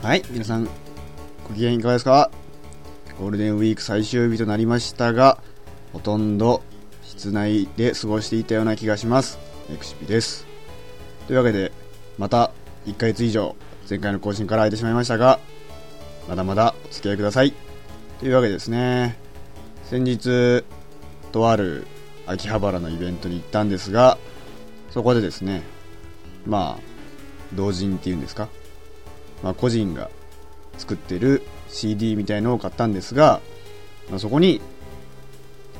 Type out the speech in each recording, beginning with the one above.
はい、皆さん、ご機嫌いかがですか？ゴールデンウィーク最終日となりましたが、ほとんど室内で過ごしていたような気がします。エクシピです。というわけで、また1ヶ月以上、前回の更新から空いてしまいましたが、まだまだお付き合いください。というわけですね、先日、とある秋葉原のイベントに行ったんですが、そこでですね、まあ、同人っていうんですか、まあ、個人が作ってる CD みたいのを買ったんですが、まあ、そこに、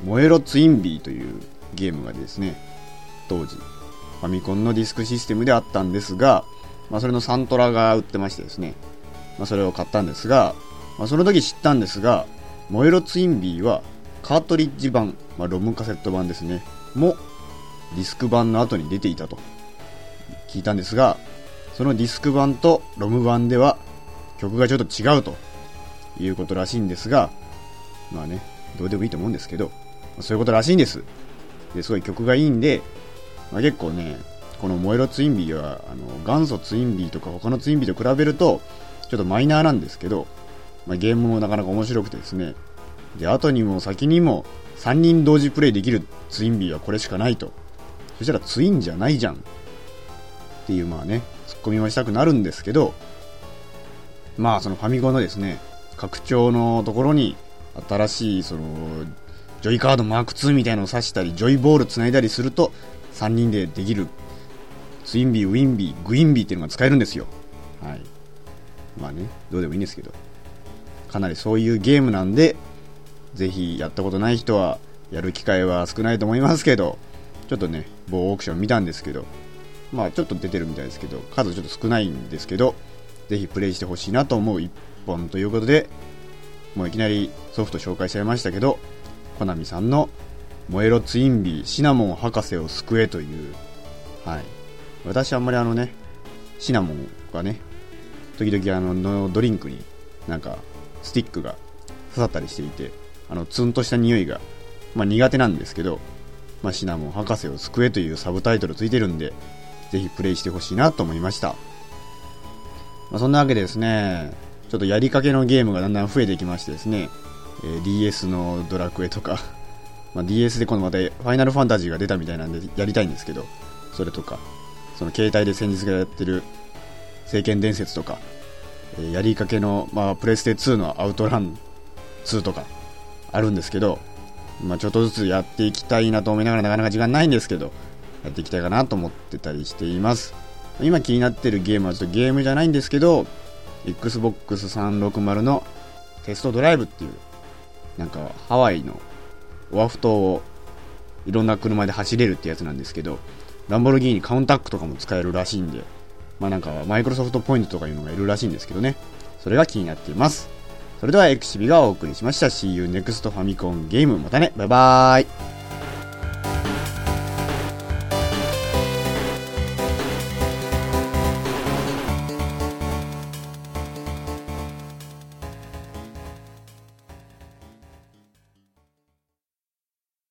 燃えろツインビーというゲームがですね、当時、ファミコンのディスクシステムであったんですが、まあ、それのサントラが売ってましてですね、まあ、それを買ったんですが、まあ、その時知ったんですが、燃えろツインビーはカートリッジ版、まあ、ロムカセット版ですね、もディスク版の後に出ていたと聞いたんですが、そのディスク版とロム版では曲がちょっと違うということらしいんですが、まあね、どうでもいいと思うんですけど、そういうことらしいんです。で、すごい曲がいいんで、まあ、結構ね、この燃えろツインビーは、あの、元祖ツインビーとか他のツインビーと比べると、ちょっとマイナーなんですけど、まあ、ゲームもなかなか面白くてですね、で、後にも先にも3人同時プレイできるツインビーはこれしかないと。そしたらツインじゃないじゃん。っていうまあね、ツッコミはしたくなるんですけど、まあそのファミコンのですね、拡張のところに新しいその、ジョイカードマーク2みたいなのを挿したり、ジョイボール繋いだりすると、3人でできる、ツインビー、ウィンビー、グインビーっていうのが使えるんですよ。はい。まあね、どうでもいいんですけど。かなりそういうゲームなんで、ぜひやったことない人は、やる機会は少ないと思いますけど、ちょっとね、某オークション見たんですけど、まあちょっと出てるみたいですけど、数ちょっと少ないんですけど、ぜひプレイしてほしいなと思う一本ということで、もういきなりソフト紹介しちゃいましたけど、コナミさんの燃えろツインビーシナモン博士を救えという、はい。私あんまりあのね、シナモンがね、時々あののドリンクになんかスティックが刺さったりしていて、あのツンとした匂いが、まあ苦手なんですけど、まあシナモン博士を救えというサブタイトルついてるんで、ぜひプレイしてほしいなと思いました。まあ、そんなわけでですね、ちょっとやりかけのゲームがだんだん増えてきましてですね、えー DS のドラクエとか、まあ、DS で今度またファイナルファンタジーが出たみたいなんでやりたいんですけど、それとか、その携帯で先日からやってる聖剣伝説とか、えーやりかけの、まあ、プレステ2のアウトラン2とかあるんですけど、まあ、ちょっとずつやっていきたいなと思いながらなかなか時間ないんですけど、やっていきたいかなと思ってたりしています。今気になってるゲームはちょっとゲームじゃないんですけど、Xbox 360のテストドライブっていう、なんかハワイのオアフ島をいろんな車で走れるってやつなんですけど、ランボルギーニカウンタックとかも使えるらしいんで、まあなんかマイクロソフトポイントとかいうのがいるらしいんですけどね、それが気になっています。それではエクシビがお送りしました。See you next ファミコンゲーム。またね。バイバーイ。